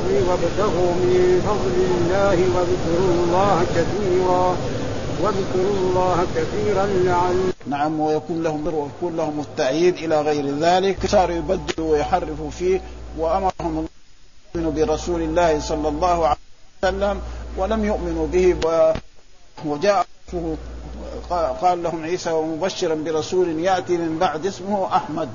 الأرض وابتغوا من فضل الله واذكروا الله كثيرا واذكروا الله كثيرا لعل نعم ويكون لهم ويكون لهم التأييد إلى غير ذلك. صاروا يبدلوا ويحرفوا فيه وأمرهم الله برسول الله صلى الله عليه وسلم ولم يؤمنوا به وجاء قال لهم عيسى ومبشرا برسول يأتي من بعد اسمه أحمد.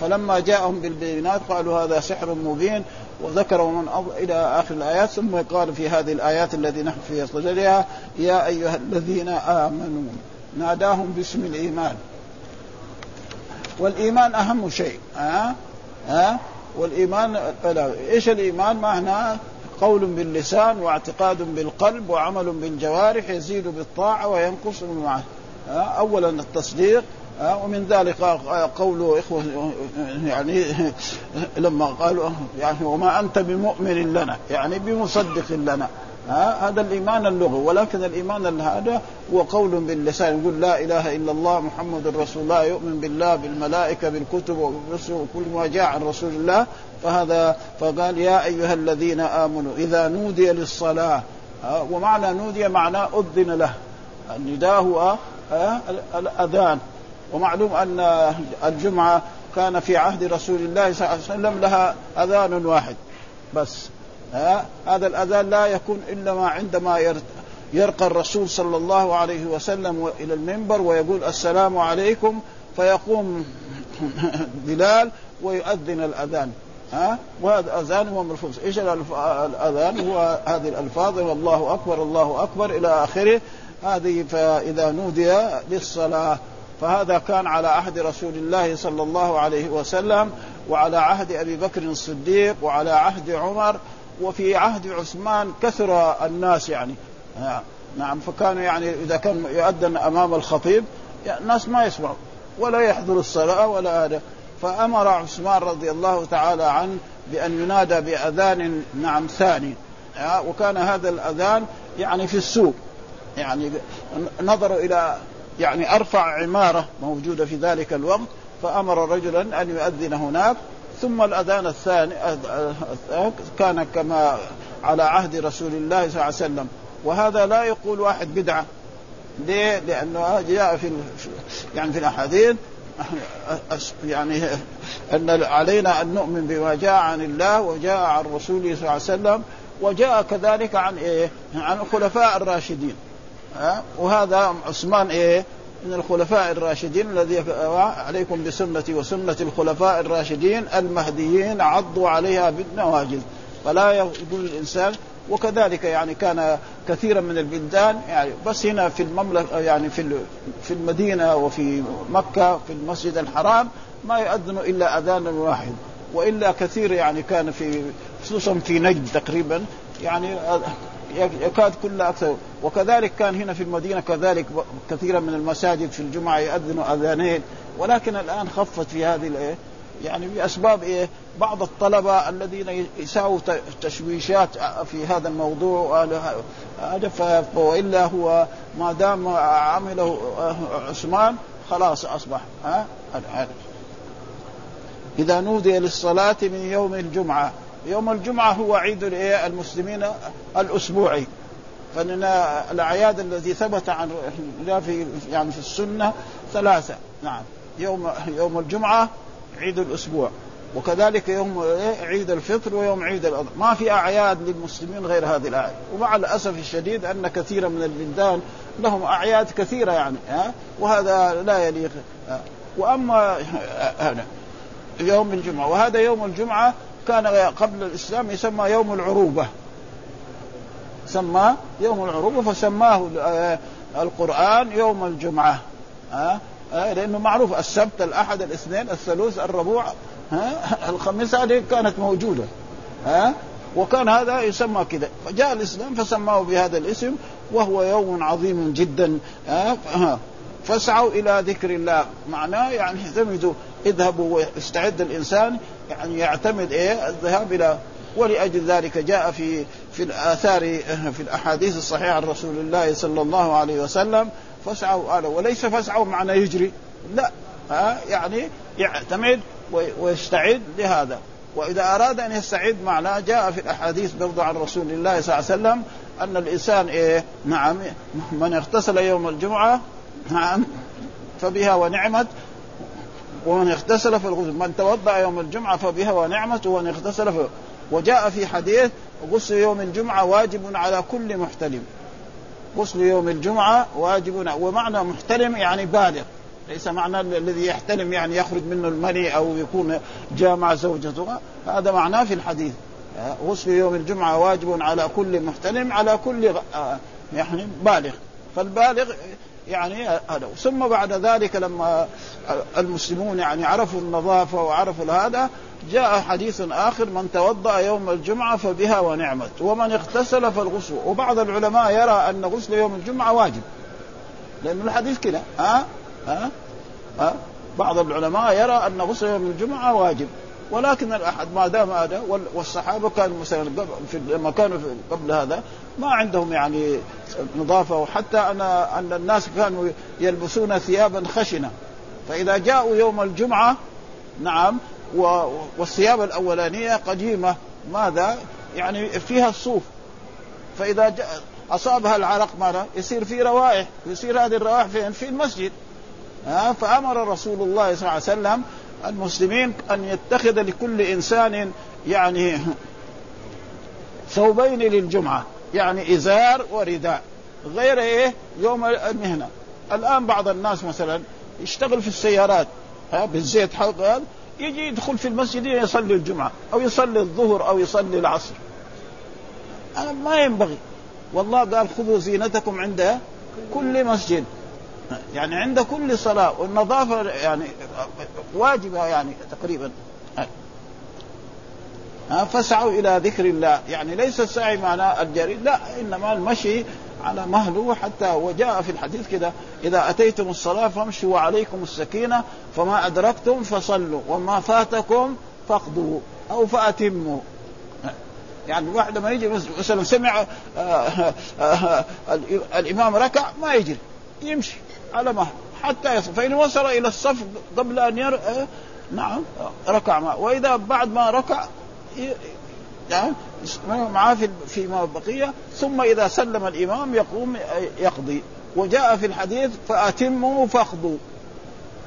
فلما جاءهم بالبينات قالوا هذا سحر مبين وذكروا من إلى آخر الآيات ثم قال في هذه الآيات التي نحن في صدرها يا أيها الذين آمنوا ناداهم باسم الإيمان. والإيمان أهم شيء ها ها والإيمان إيش الإيمان؟ معناه قول باللسان واعتقاد بالقلب وعمل بالجوارح يزيد بالطاعة وينقص بالمعاصي اولا التصديق ومن ذلك قول إخوة يعني لما قالوا يعني وما أنت بمؤمن لنا يعني بمصدق لنا ها هذا الإيمان اللغوي ولكن الإيمان هذا هو قول باللسان يقول لا إله إلا الله محمد رسول الله يؤمن بالله بالملائكة بالكتب وبالرسل وكل ما جاء عن رسول الله فهذا فقال يا أيها الذين آمنوا إذا نودي للصلاة ومعنى نودي معناه أذن له النداء هو الأذان ومعلوم أن الجمعة كان في عهد رسول الله صلى الله عليه وسلم لها أذان واحد. بس ها؟ هذا الأذان لا يكون إلا ما عندما يرقى الرسول صلى الله عليه وسلم إلى المنبر ويقول السلام عليكم فيقوم بلال ويؤذن الأذان. ها؟ وهذا الأذان هو ملفوظ. إيش الأذان؟ هو هذه الألفاظ. الله أكبر الله أكبر إلى آخره. هذه فإذا نودي للصلاة. فهذا كان على عهد رسول الله صلى الله عليه وسلم وعلى عهد أبي بكر الصديق وعلى عهد عمر وفي عهد عثمان كثر الناس يعني. نعم فكانوا يعني إذا كان يؤذن أمام الخطيب الناس ما يسمعوا ولا يحضر الصلاة ولا هذا. فأمر عثمان رضي الله تعالى عنه بأن ينادى بأذان نعم ثاني. وكان هذا الأذان يعني في السوق يعني نظروا إلى يعني أرفع عمارة موجودة في ذلك الوقت فأمر رجلا أن يؤذن هناك ثم الأذان الثاني كان كما على عهد رسول الله صلى الله عليه وسلم وهذا لا يقول واحد بدعة ليه؟ لأنه جاء في يعني في الأحاديث يعني أن علينا أن نؤمن بما جاء عن الله وجاء عن رسوله صلى الله عليه وسلم وجاء كذلك عن إيه؟ عن الخلفاء الراشدين وهذا عثمان إيه؟ من الخلفاء الراشدين الذي عليكم بسنتي وسنة الخلفاء الراشدين المهديين عضوا عليها بالنواجذ. فلا يقول الإنسان وكذلك يعني كان كثيرا من البلدان يعني بس هنا في المملكة يعني في في المدينة وفي مكة في المسجد الحرام ما يؤذن إلا أذانا واحد. وإلا كثير يعني كان في خصوصا في نجد تقريبا يعني يكاد كل أكثر وكذلك كان هنا في المدينة كذلك كثيرا من المساجد في الجمعة يؤذنوا أذانين. ولكن الآن خفت في هذه الايه يعني بأسباب إيه؟ بعض الطلبة الذين يساووا تشويشات في هذا الموضوع وإلا هو ما دام عمله عثمان خلاص أصبح ها؟ إذا نودي للصلاة من يوم الجمعة يوم الجمعة هو عيد المسلمين الأسبوعي فإن الأعياد التي ثبت عن في يعني في السنة ثلاثة نعم يوم يوم الجمعة عيد الأسبوع وكذلك يوم عيد الفطر ويوم عيد الأضحى ما في أعياد للمسلمين غير هذه الأعياد ومع الأسف الشديد أن كثيرا من البلدان لهم أعياد كثيرة يعني ها وهذا لا يليق وأما يوم الجمعة وهذا يوم الجمعة كان قبل الإسلام يسمى يوم العروبة. سماه يوم العروبة فسماه القرآن يوم الجمعة. ها لأنه معروف السبت الأحد الاثنين الثلوث الربوع ها الخميس هذه كانت موجودة. ها وكان هذا يسمى كذا. فجاء الإسلام فسماه بهذا الاسم وهو يوم عظيم جدا. ها فاسعوا إلى ذكر الله. معناه يعني اعتمدوا اذهبوا واستعد الإنسان يعني يعتمد إيه؟ الذهاب إلى ولأجل ذلك جاء في في الآثار في الأحاديث الصحيحة عن رسول الله صلى الله عليه وسلم فاسعوا آله. وليس فاسعوا معنى يجري. لا. ها؟ يعني يعتمد ويستعد لهذا. وإذا أراد أن يستعد معناه جاء في الأحاديث برضو عن رسول الله صلى الله عليه وسلم أن الإنسان إيه؟ نعم من اغتسل يوم الجمعة نعم فبها ونعمت. ومن اغتسل فالغسل من توضأ يوم الجمعة فبها ونعمت ومن اغتسل ف... وجاء في حديث غسل يوم الجمعة واجب على كل محتلم. غسل يوم الجمعة واجب ومعنى محتلم يعني بالغ. ليس معنى الذي يحتلم يعني يخرج منه المني أو يكون جامع زوجته. هذا معناه في الحديث. غسل يوم الجمعة واجب على كل محتلم على كل يعني بالغ. فالبالغ يعني هذا. ثم بعد ذلك لما المسلمون يعني عرفوا النظافة وعرفوا هذا جاء حديث آخر من توضأ يوم الجمعة فبها ونعمت ومن اغتسل فالغسل. وبعض العلماء يرى أن غسل يوم الجمعة واجب. لأن الحديث كذا ها؟ ها؟ ها؟ بعض العلماء يرى أن غسل يوم الجمعة واجب. ولكن الأحد ما دام هذا والصحابة كانوا مثلا لما كانوا قبل هذا ما عندهم يعني نظافة وحتى أنا أن الناس كانوا يلبسون ثيابا خشنة فإذا جاءوا يوم الجمعة نعم والثياب الأولانية قديمة ماذا؟ يعني فيها الصوف فإذا جاء أصابها العرق ماذا؟ يصير في روائح يصير هذه الروائح فين؟ في المسجد فأمر رسول الله صلى الله عليه وسلم المسلمين أن يتخذ لكل إنسان يعني ثوبين للجمعة يعني إزار ورداء. غير إيه؟ يوم المهنة. الآن بعض الناس مثلا يشتغل في السيارات ها بالزيت حق يجي يدخل في المسجد يصلي الجمعة أو يصلي الظهر أو يصلي العصر. ما ينبغي. والله قال خذوا زينتكم عند كل مسجد. يعني عند كل صلاة والنظافة يعني واجبة يعني تقريبا. فاسعوا إلى ذكر الله. يعني ليس السعي معناه الجري لا إنما المشي على مهله حتى وجاء في الحديث كده إذا أتيتم الصلاة فامشوا وعليكم السكينة فما أدركتم فصلوا وما فاتكم فاقضوا أو فأتموا. يعني الواحد لما يجي مثلا سمع آه، آه، آه، الإمام ركع ما يجري يمشي. على مهل حتى يصل فإن وصل إلى الصف قبل أن ير... نعم ركع ما وإذا بعد ما ركع يعني معاه في فيما بقية. ثم إذا سلم الإمام يقوم يقضي. وجاء في الحديث فأتموا فاقضوا.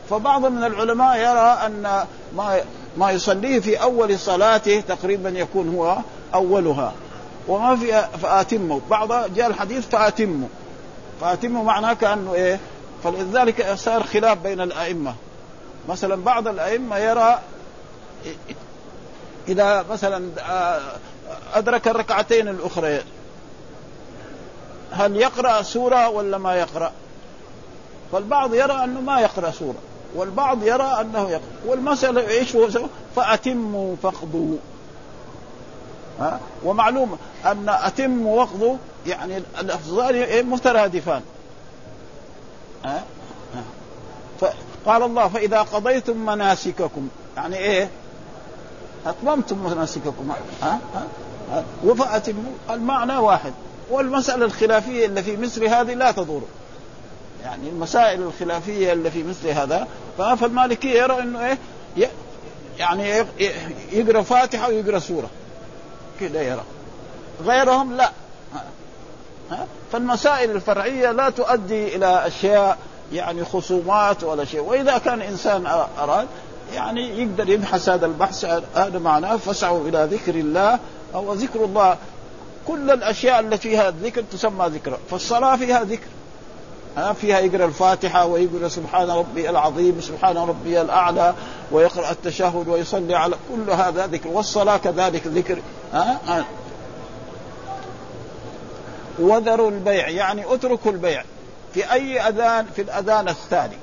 فبعض من العلماء يرى أن ما ما يصليه في أول صلاته تقريبا يكون هو أولها. وما في فآتموا. بعض جاء الحديث فآتموا. فأتموا معناه كأنه إيه؟ فلذلك صار خلاف بين الأئمة. مثلا بعض الأئمة يرى إذا مثلا آه، أدرك الركعتين الأخرى هل يقرأ سورة ولا ما يقرأ؟ فالبعض يرى أنه ما يقرأ سورة والبعض يرى أنه يقرأ. والمسألة إيش هو؟ فأتموا فاقضوا. ها؟ ومعلوم أن أتم وقضوا يعني اللفظان مترادفان. ها؟ فقال الله فإذا قضيتم مناسككم. يعني إيه؟ أتممتم مناسككم. ها؟ ها؟ وفأتموا المعنى واحد. والمسألة الخلافية اللي في مثل هذه لا تضر. يعني المسائل الخلافية اللي في مثل هذا. فالمالكية يرى إنه إيه؟ يعني يقرأ فاتحة ويقرأ سورة. كده يرى. غيرهم لا. فالمسائل الفرعية لا تؤدي إلى أشياء يعني خصومات ولا شيء. وإذا كان إنسان أراد يعني يقدر يبحث هذا البحث هذا معناه فاسعوا إلى ذكر الله أو ذكر الله. كل الأشياء التي فيها ذكر تسمى ذكر. فالصلاة فيها ذكر. ها؟ فيها يقرأ الفاتحة ويقرا سبحان ربي العظيم سبحان ربي الأعلى ويقرأ التشهد ويصلي على كل هذا ذكر. والصلاة كذلك ذكر. وذروا البيع يعني اتركوا البيع في أي أذان في الأذان الثاني.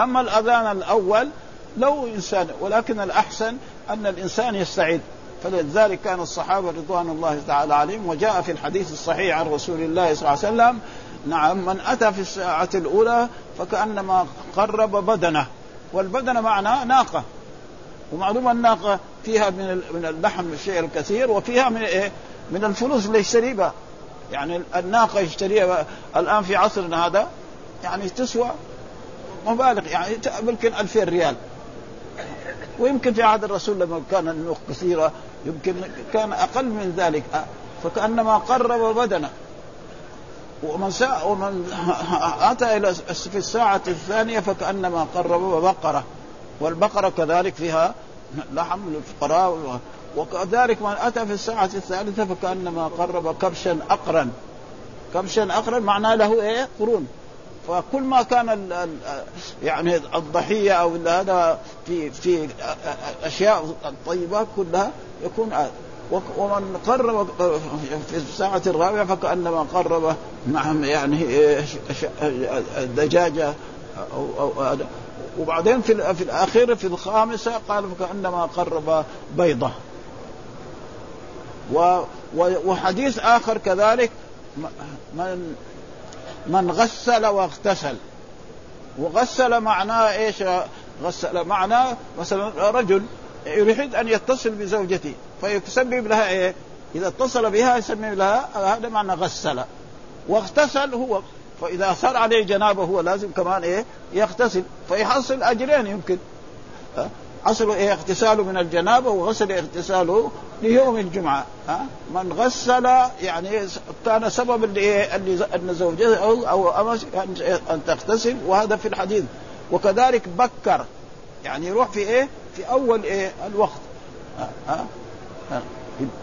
أما الأذان الأول لو إنسان ولكن الأحسن أن الإنسان يستعد فلذلك كان الصحابة رضوان الله تعالى عليهم وجاء في الحديث الصحيح عن رسول الله صلى الله عليه وسلم نعم من أتى في الساعة الأولى فكأنما قرب بدنه والبدنه معناه ناقة. ومعلوم الناقه فيها من من اللحم الشيء الكثير وفيها من إيه؟ من الفلوس اللي يشتري بها يعني الناقة يشتريها الآن في عصرنا هذا يعني تسوى مبالغ يعني يمكن 2000 ريال. ويمكن في عهد الرسول لما كان النوق كثيرة يمكن كان أقل من ذلك. فكأنما قرب بدنه. ومن ومن آتى إلى في الساعة الثانية فكأنما قرب بقرة. والبقرة كذلك فيها لحم للفقراء وكذلك من أتى في الساعة الثالثة فكأنما قرب كبشا اقرا. كبشا اقرا معناه له إيه؟ قرون. فكل ما كان ال ال يعني الضحية أو هذا في في أشياء الطيبات كلها يكون ومن قرب في الساعة الرابعة فكأنما قرب نعم يعني دجاجة أو أو وبعدين في في الأخيرة في الخامسة قال فكأنما قرب بيضة. وحديث آخر كذلك من من غسل واغتسل وغسل معناه إيش غسل معناه مثلا رجل يريد أن يتصل بزوجته فيسبب لها إيه؟ إذا اتصل بها يسبب لها هذا معنى غسل واغتسل هو فإذا صار عليه جنابه هو لازم كمان إيه؟ يغتسل فيحصل أجرين يمكن إيه اغتساله من الجنابة وغسل اغتساله ليوم الجمعة. ها؟ من غسل يعني كان سبب اللي أن زوجته أو أو ان تغتسل وهذا في الحديث. وكذلك بكر يعني يروح في إيه؟ في أول إيه؟ الوقت. ها؟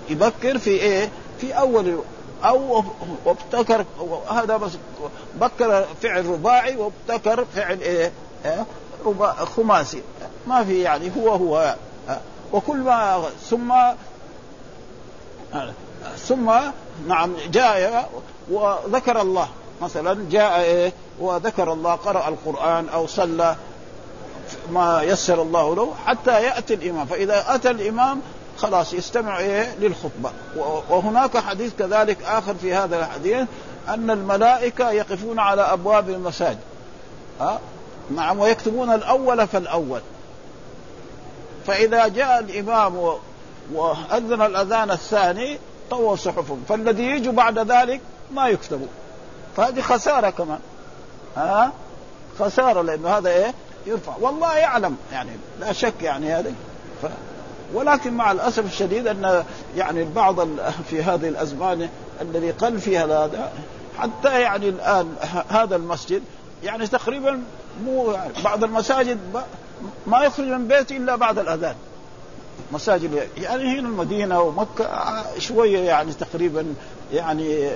يبكر في إيه؟ في أول أو وابتكر هذا بس بكر فعل رباعي وابتكر فعل إيه؟ رباع خماسي. ما في يعني هو هو وكل ما ثم ثم نعم جاء وذكر الله. مثلا جاء إيه وذكر الله قرأ القرآن أو صلى ما يسر الله له حتى يأتي الإمام. فإذا أتى الإمام خلاص يستمع إيه للخطبة. وهناك حديث كذلك آخر في هذا الحديث أن الملائكة يقفون على أبواب المساجد. ها؟ نعم ويكتبون الأول فالأول. فإذا جاء الإمام وأذن الأذان الثاني طوى صحفهم. فالذي يجوا بعد ذلك ما يكتبوا فهذه خسارة كمان. ها؟ خسارة لأنه هذا إيه؟ يرفع. والله يعلم. يعني لا شك يعني هذا ف... ولكن مع الأسف الشديد أن يعني البعض في هذه الأزمان الذي قل فيها هذا حتى يعني الآن هذا المسجد يعني تقريبا مو بعض المساجد ما يخرج من بيته إلا بعد الأذان. مساجد يعني هنا المدينة ومكة شوية يعني تقريبا يعني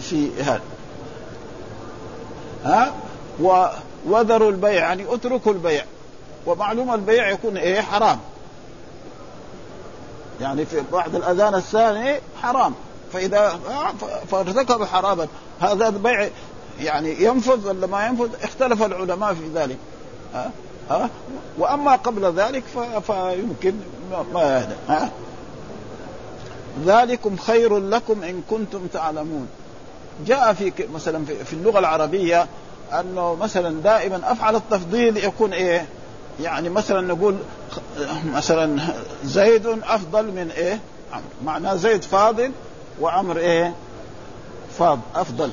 في هذا. ها؟ وذروا البيع يعني اتركوا البيع. ومعلوم البيع يكون إيه؟ حرام. يعني في بعد الأذان الثاني حرام. فإذا فارتكب حراما هذا البيع يعني ينفذ ولا ما ينفذ؟ اختلف العلماء في ذلك. ها؟ ها وأما قبل ذلك فيمكن ما هذا ها ذلكم خير لكم إن كنتم تعلمون جاء في مثلا في اللغة العربية أنه مثلا دائما أفعل التفضيل يكون إيه؟ يعني مثلا نقول مثلا زيد أفضل من إيه؟ معناه زيد فاضل وعمر إيه؟ فاض أفضل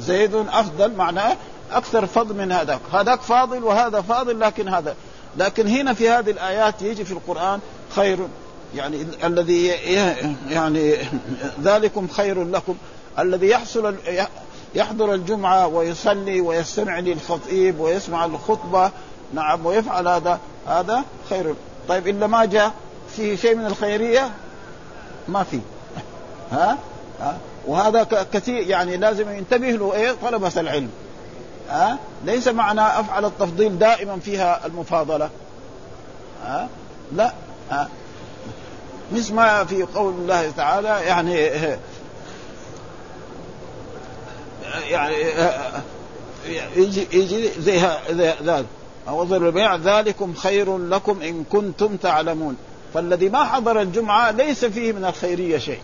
زيد أفضل معناه أكثر فضل من هذاك. هذاك فاضل وهذا فاضل لكن هذا. لكن هنا في هذه الآيات يجي في القرآن خير يعني الذي يعني ذلكم خير لكم الذي يحصل يحضر الجمعة ويصلي ويستمع للخطيب ويسمع الخطبة. نعم ويفعل هذا. هذا خير. طيب إلا ما جاء فيه شيء من الخيرية؟ ما في. ها؟ ها؟ وهذا كثير يعني لازم ينتبه له إيه؟ طلبة العلم. ها؟ ليس معنى أفعل التفضيل دائما فيها المفاضلة. ها؟ لا. ها؟ مثل ما في قول الله تعالى يعني يعني يجي يجي زي ذلك وظر البيع ذلكم خير لكم إن كنتم تعلمون. فالذي ما حضر الجمعة ليس فيه من الخيرية شيء.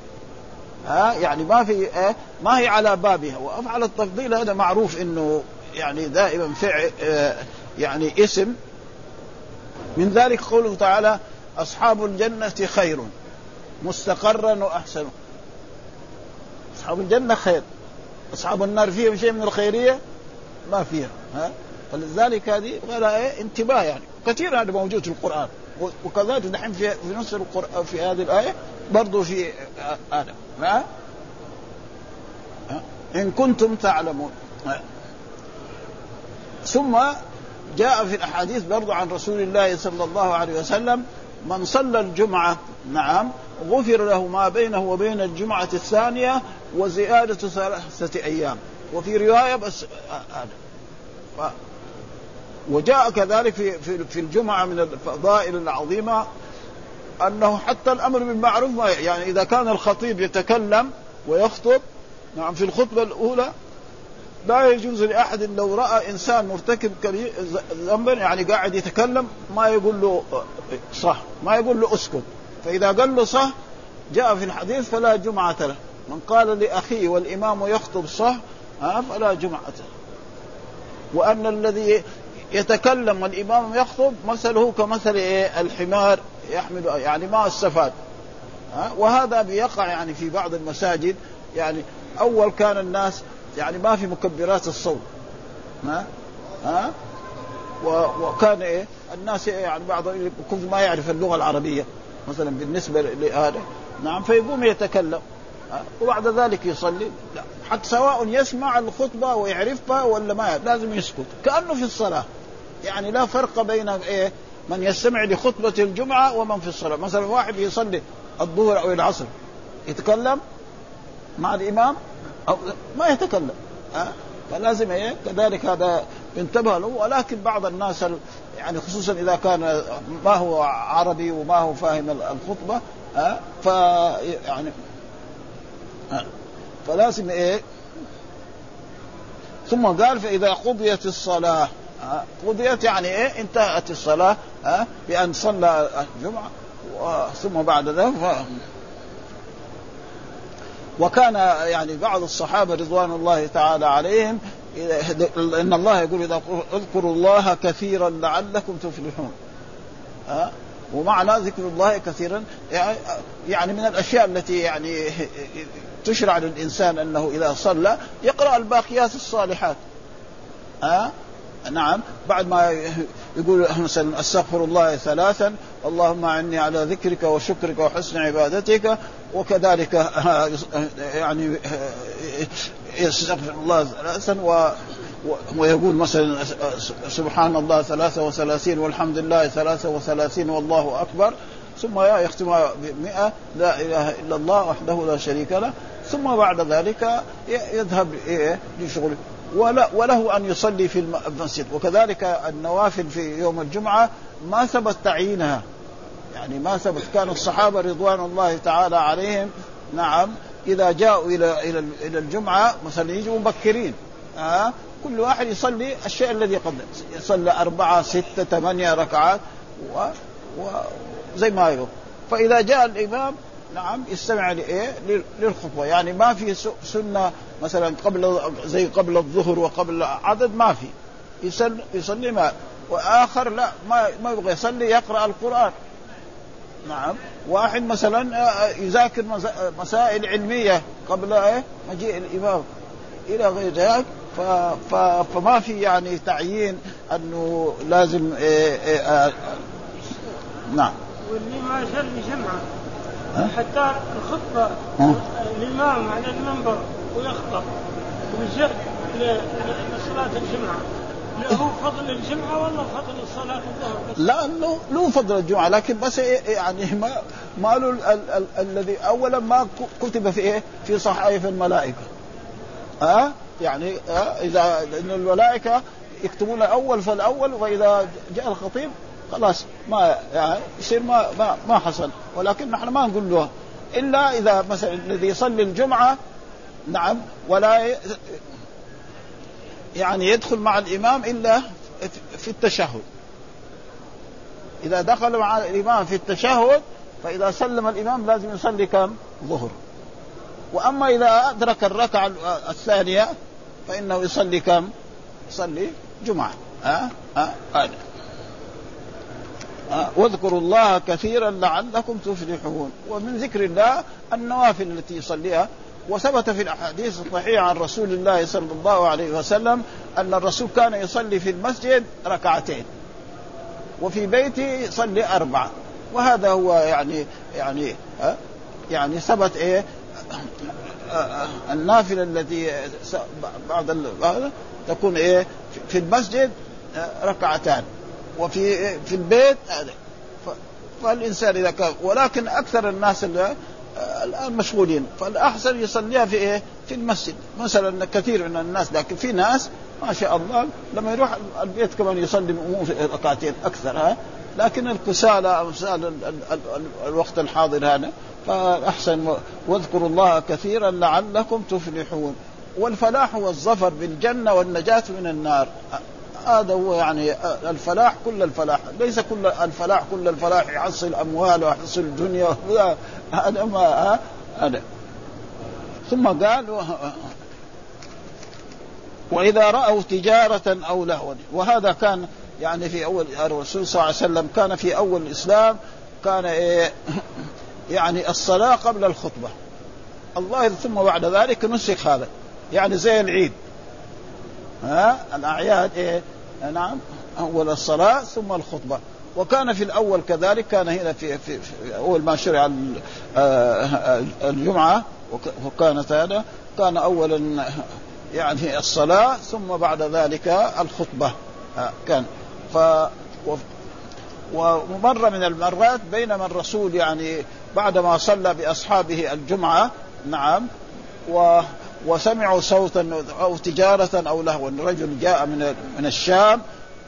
ها؟ يعني ما في إيه؟ ما هي على بابها. وأفعل التفضيل هذا معروف إنه يعني دائما فعل يعني اسم. من ذلك قوله تعالى أصحاب الجنة خير مستقرا وأحسن. أصحاب الجنة خير. أصحاب النار فيهم شيء من الخيرية؟ ما فيها ها؟ فلذلك هذه ولا إيه انتباه يعني. كثير هذا موجود في القرآن. وكذلك دحين في في نص القرآن في هذه الآية برضو في هذا ما إن كنتم تعلمون. ثم جاء في الأحاديث برضو عن رسول الله صلى الله عليه وسلم من صلى الجمعة نعم غفر له ما بينه وبين الجمعة الثانية وزيادة ثلاثة أيام. وفي رواية بس هذا وجاء كذلك في في الجمعة من الفضائل العظيمة أنه حتى الأمر بالمعروف يعني إذا كان الخطيب يتكلم ويخطب نعم في الخطبة الأولى لا يجوز لأحد لو رأى إنسان مرتكب ذنبا يعني قاعد يتكلم ما يقول له صح ما يقول له اسكت. فإذا قال له صح جاء في الحديث فلا جمعة له. من قال لأخيه والإمام يخطب صح فلا جمعة له. وأن الذي يتكلم والإمام يخطب مثله كمثل إيه؟ الحمار يحمل يعني ما استفاد وهذا بيقع يعني في بعض المساجد يعني أول كان الناس يعني ما في مكبرات الصوت. ها؟ ها؟ وكان إيه؟ الناس يعني بعضهم ما يعرف اللغة العربية مثلا بالنسبة لهذا. نعم فيقوم يتكلم. وبعد ذلك يصلي. لا حتى سواء يسمع الخطبة ويعرفها ولا ما لازم يسكت. كأنه في الصلاة. يعني لا فرق بين إيه؟ من يستمع لخطبة الجمعة ومن في الصلاة. مثلا واحد يصلي الظهر أو العصر. يتكلم مع الإمام. أو ما يتكلم أه؟ فلازم إيه كذلك هذا ينتبه له ولكن بعض الناس يعني خصوصا إذا كان ما هو عربي وما هو فاهم الخطبة أه؟ ف يعني؟ فلازم إيه ثم قال فإذا قضيت الصلاة؟ قضيت يعني إيه انتهت الصلاة أه؟ بأن صلى الجمعة ثم بعد ذلك وكان يعني بعض الصحابة رضوان الله تعالى عليهم إن الله يقول إذا اذكروا الله كثيرا لعلكم تفلحون. ها؟ ومعنى ذكر الله كثيرا يعني من الأشياء التي يعني تشرع للإنسان أنه إذا صلى يقرأ الباقيات الصالحات. ها؟ نعم بعد ما يقول مثلا أستغفر الله ثلاثا اللهم اعني على ذكرك وشكرك وحسن عبادتك وكذلك يعني يستغفر الله ثلاثا و ويقول مثلا سبحان الله ثلاثة وثلاثين والحمد لله ثلاثة وثلاثين والله أكبر ثم يختمها بمئة لا إله إلا الله وحده لا شريك له ثم بعد ذلك يذهب لشغله. وله أن يصلي في المسجد. وكذلك النوافل في يوم الجمعة ما ثبت تعيينها. يعني ما ثبت. كان الصحابة رضوان الله تعالى عليهم. نعم. إذا جاءوا إلى إلى إلى الجمعة مثلا يجوا مبكرين. ها آه. كل واحد يصلي الشيء الذي قبله. يصلي أربعة ستة ثمانية ركعات و... وزي ما يقول. فإذا جاء الإمام نعم يستمع لايه؟ للخطبه يعني ما في سنة مثلا قبل زي قبل الظهر وقبل عدد ما في. يصلي يصلي ما وآخر لا ما ما يبغى يصلي يقرأ القرآن. نعم. واحد مثلا آه، يذاكر مسائل علمية قبل إيه؟ مجيء الإمام. إلى غير ذلك فما في يعني تعيين أنه لازم إيه إيه آه نعم. واللي ما يصلي جمعه حتى الخطبة الإمام على المنبر ويخطب ويزد لصلاة الجمعة له فضل الجمعة ولا فضل الصلاة الظهر لا له له فضل الجمعة لكن بس يعني ما ما له الذي أولا ما كتب في إيه؟ في صحائف الملائكة ها أه؟ يعني أه؟ إذا إن الملائكة يكتبون الأول فالأول وإذا جاء الخطيب خلاص ما يعني يصير ما ما, ما حصل. ولكن نحن ما نقول له إلا إذا مثلا الذي يصلي الجمعة نعم ولا يعني يدخل مع الإمام إلا في التشهد. إذا دخل مع الإمام في التشهد فإذا سلم الإمام لازم يصلي كم؟ ظهر. وأما إذا أدرك الركعة الثانية فإنه يصلي كم؟ يصلي جمعة. ها؟ ها؟ هذا. واذكروا الله كثيرا لعلكم تفلحون. ومن ذكر الله النوافل التي يصليها. وثبت في الأحاديث الصحيحة عن رسول الله صلى الله عليه وسلم أن الرسول كان يصلي في المسجد ركعتين وفي بيته يصلي أربعة. وهذا هو يعني يعني يعني ثبت إيه؟ النافلة التي بعد تكون إيه؟ في المسجد ركعتان. وفي في البيت فالإنسان إذا كان ولكن أكثر الناس اللي الآن مشغولين فالأحسن يصليها في إيه؟ في المسجد. مثلا كثير من الناس لكن في ناس ما شاء الله لما يروح البيت كمان يصلي مو ركعتين أكثر ها؟ لكن الكسالى امثال الوقت الحاضر هذا فأحسن. واذكروا الله كثيرا لعلكم تفلحون. والفلاح هو الظفر بالجنة والنجاة من النار. هذا هو يعني الفلاح كل الفلاح ليس كل الفلاح كل الفلاح يحصل أموال ويحصل الدنيا هذا ما هذا. ثم قال وإذا رأوا تجارة أو لهوا. وهذا كان يعني في أول الرسول صلى الله عليه وسلم كان في أول الإسلام كان إيه يعني الصلاة قبل الخطبة. الله ثم بعد ذلك نسخ هذا. يعني زي العيد. ها الأعياد إيه نعم. أول الصلاة ثم الخطبة. وكان في الأول كذلك كان هنا في, في, في أول ما شرع آه، الجمعة وكانت هذا. كان اولا يعني الصلاة ثم بعد ذلك الخطبة. كان. ف ومرة من المرات بينما الرسول يعني بعدما صلى بأصحابه الجمعة نعم. و وسمعوا صوتا أو تجارة أو لهوا. رجل جاء من من الشام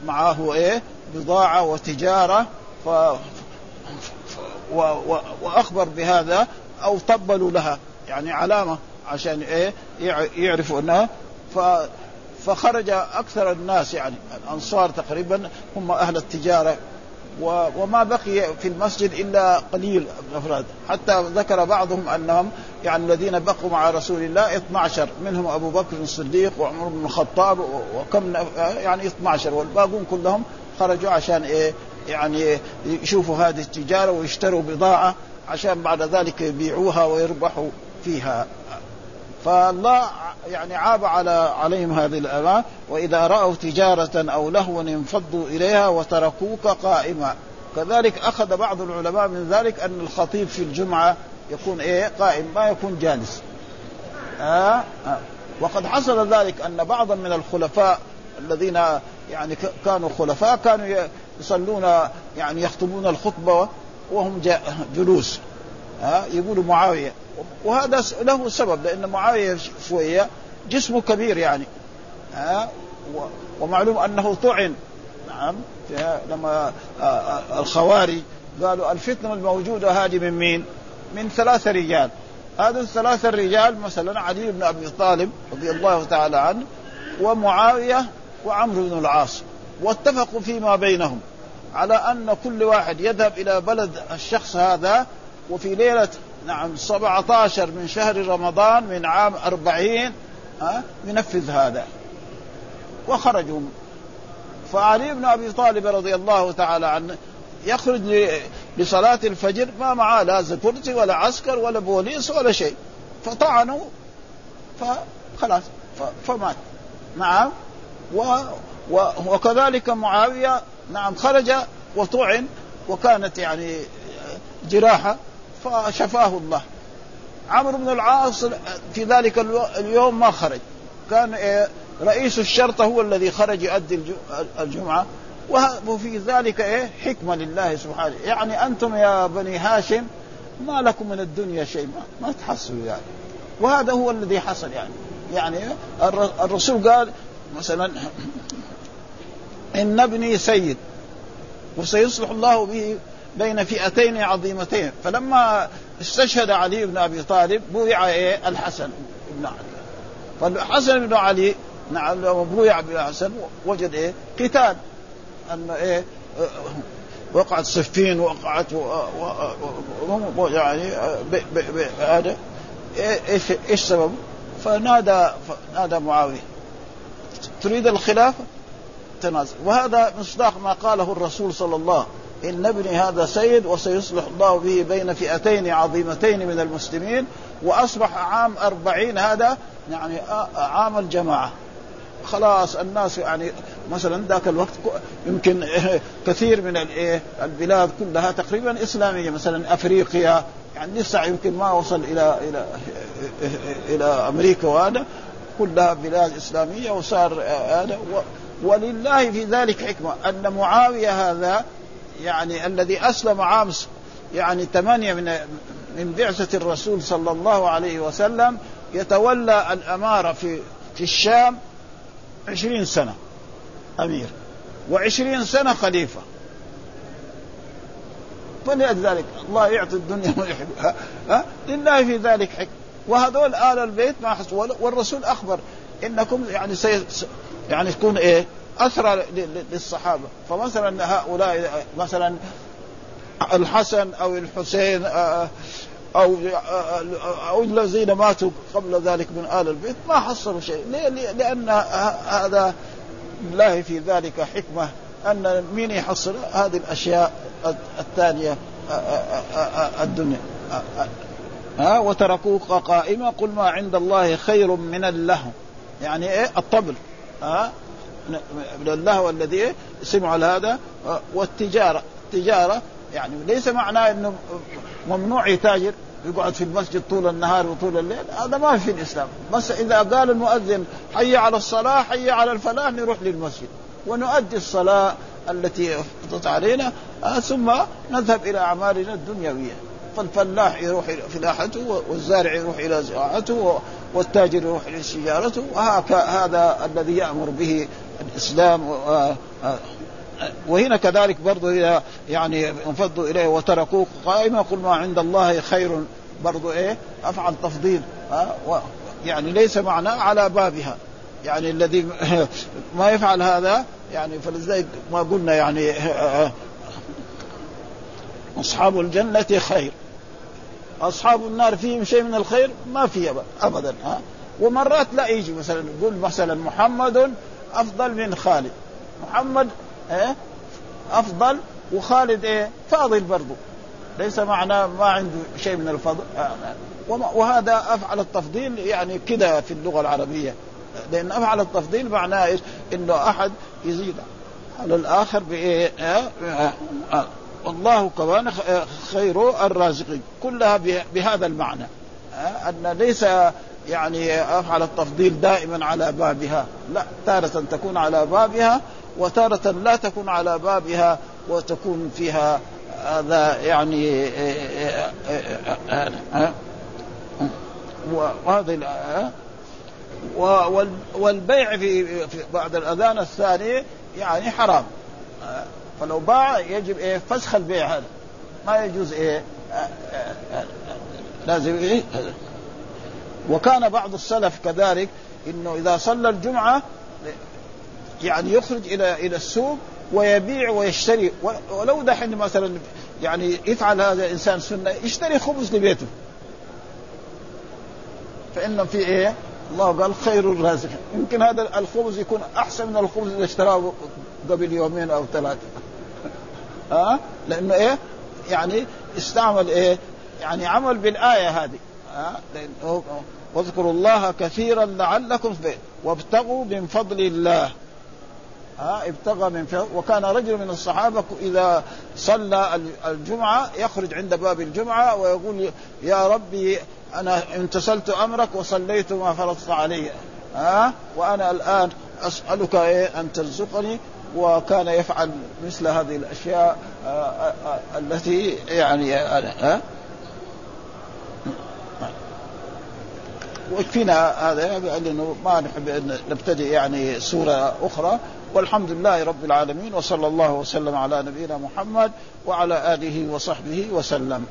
معه إيه؟ بضاعة وتجارة ف و و وأخبر بهذا أو طبلوا لها. يعني علامة عشان إيه؟ يعرفوا أنها. ف فخرج أكثر الناس يعني الأنصار تقريبا هم أهل التجارة. وما بقي في المسجد إلا قليل الأفراد. حتى ذكر بعضهم أنهم يعني الذين بقوا مع رسول الله 12 منهم أبو بكر الصديق وعمر بن الخطاب وكم يعني 12 والباقون كلهم خرجوا عشان إيه؟ يعني يشوفوا هذه التجارة ويشتروا بضاعة عشان بعد ذلك يبيعوها ويربحوا فيها. فالله يعني عاب على عليهم هذه الآيات وإذا رأوا تجارة أو لهوا انفضوا إليها وتركوك قائما. كذلك أخذ بعض العلماء من ذلك أن الخطيب في الجمعة يكون إيه؟ قائم ما يكون جالس. آه آه. وقد حصل ذلك أن بعضا من الخلفاء الذين يعني كانوا خلفاء كانوا يصلون يعني يخطبون الخطبة وهم جلوس. ها يقولوا معاوية وهذا له سبب لأن معاوية شوية جسمه كبير يعني. ها؟ ومعلوم أنه طعن. نعم. لما الخوارج قالوا الفتنة الموجودة هذه من مين؟ من ثلاثة رجال. هذا الثلاثة الرجال مثلا علي بن أبي طالب رضي الله تعالى عنه ومعاوية وعمرو بن العاص. واتفقوا فيما بينهم على أن كل واحد يذهب إلى بلد الشخص هذا وفي ليلة نعم 17 من شهر رمضان من عام 40 ها ينفذ هذا. وخرجوا. فعلي بن أبي طالب رضي الله تعالى عنه يخرج لصلاة الفجر ما معاه لا كرسي ولا عسكر ولا بوليس ولا شيء. فطعنوا فخلاص فمات. نعم. و و وكذلك معاوية نعم خرج وطعن وكانت يعني جراحة. فشفاه الله. عمرو بن العاص في ذلك اليوم ما خرج. كان إيه، رئيس الشرطة هو الذي خرج يؤدي الجمعة. وفي ذلك إيه حكمة لله سبحانه. يعني أنتم يا بني هاشم ما لكم من الدنيا شيء ما, ما تحصلوا يعني. وهذا هو الذي حصل يعني. يعني الرسول قال مثلا إن ابني سيد وسيصلح الله به بين فئتين عظيمتين. فلما استشهد علي بن أبي طالب بويع إيه؟ الحسن بن علي. فالحسن بن علي نعم لما بويع بالحسن وجد إيه؟ قتال. أن إيه؟ وقعت صفين وقعت و... يعني هذا إيش إيش سبب؟ فنادى نادى معاوية. تريد الخلافة؟ تنازل. وهذا مصداق ما قاله الرسول صلى الله عليه إن ابني هذا سيد وسيصلح الله به بين فئتين عظيمتين من المسلمين وأصبح عام أربعين هذا يعني عام الجماعة. خلاص الناس يعني مثلا ذاك الوقت يمكن كثير من البلاد كلها تقريبا إسلامية مثلا أفريقيا يعني لسه يمكن ما وصل إلى إلى إلى أمريكا وهذا. كلها بلاد إسلامية وصار هذا. ولله في ذلك حكمة. أن معاوية هذا يعني الذي أسلم عام يعني ثمانية من من بعثة الرسول صلى الله عليه وسلم يتولى الأمارة في في الشام عشرين سنة أمير وعشرين سنة خليفة. فلذلك الله يعطي الدنيا يحب ها؟ لله في ذلك حكم. وهذول آل البيت ما حصل والرسول أخبر إنكم يعني سي يعني تكون إيه؟ أسرى للصحابة. فمثلا هؤلاء مثلا الحسن أو الحسين أو أو الذين ماتوا قبل ذلك من آل البيت ما حصلوا شيء؟ لأن هذا الله في ذلك حكمة أن مين يحصل؟ هذه الأشياء الثانية الدنيا. ها وتركوك قائمة قل ما عند الله خير من اللهو. يعني إيه؟ الطبل. ها من اللهو الذي سمعوا هذا والتجارة. التجارة يعني ليس معناه إنه ممنوع يتاجر يقعد في المسجد طول النهار وطول الليل. هذا ما في الإسلام. بس إذا قال المؤذن حي على الصلاة حي على الفلاح نروح للمسجد. ونؤدي الصلاة التي فرضت علينا آه ثم نذهب إلى أعمالنا الدنيوية. فالفلاح يروح فلاحته والزارع يروح إلى زراعته والتاجر يروح إلى تجارته وهذا الذي يأمر به الإسلام وهنا كذلك برضه يعني انفضوا إليه وتركوه قائمه قل ما عند الله خير برضه إيه؟ أفعل تفضيل ها؟ يعني ليس معناه على بابها. يعني الذي ما يفعل هذا يعني فلذلك ما قلنا يعني أصحاب الجنة خير. أصحاب النار فيهم شيء من الخير؟ ما في ابدا ها؟ ومرات لا يجي مثلا يقول مثلا محمد أفضل من خالد. محمد إيه؟ أفضل. وخالد إيه؟ فاضل برضه ليس معناه ما عنده شيء من الفضل. وهذا أفعل التفضيل يعني كده في اللغة العربية. لأن أفعل التفضيل معناه إيش؟ إنه أحد يزيد على الآخر بإيه؟ والله كمان خير الرازقين كلها بهذا المعنى. أن ليس يعني أفعل التفضيل دائما على بابها. لا تارة تكون على بابها وتارة لا تكون على بابها وتكون فيها هذا يعني وهذه والبيع في بعد الأذان الثاني يعني حرام. فلو باع يجب إيه؟ فسخ البيع هذا. ما يجوز إيه؟ لازم إيه؟ وكان بعض السلف كذلك إنه إذا صلى الجمعة يعني يخرج إلى إلى السوق ويبيع ويشتري ولو دحين مثلا يعني يفعل هذا الانسان سنة يشتري خبز لبيته فإن في إيه؟ الله قال خير الرازق يمكن هذا الخبز يكون أحسن من الخبز اللي اشتراه قبل يومين أو ثلاثة ها أه؟ لأنه إيه؟ يعني استعمل إيه؟ يعني عمل بالآية هذه ها أه؟ واذكروا الله كثيرا لعلكم وابتغوا من فضل الله. ها ابتغى من فضل. وكان رجل من الصحابة إذا صلى الجمعة يخرج عند باب الجمعة ويقول يا ربي أنا امتثلت أمرك وصليت ما فرضت علي. ها وأنا الآن أسألك إيه أن ترزقني. وكان يفعل مثل هذه الأشياء التي يعني ها ويكفينا هذا لأنه ما نحب أن نبتدئ يعني سورة أخرى. والحمد لله رب العالمين وصلى الله وسلم على نبينا محمد وعلى آله وصحبه وسلم.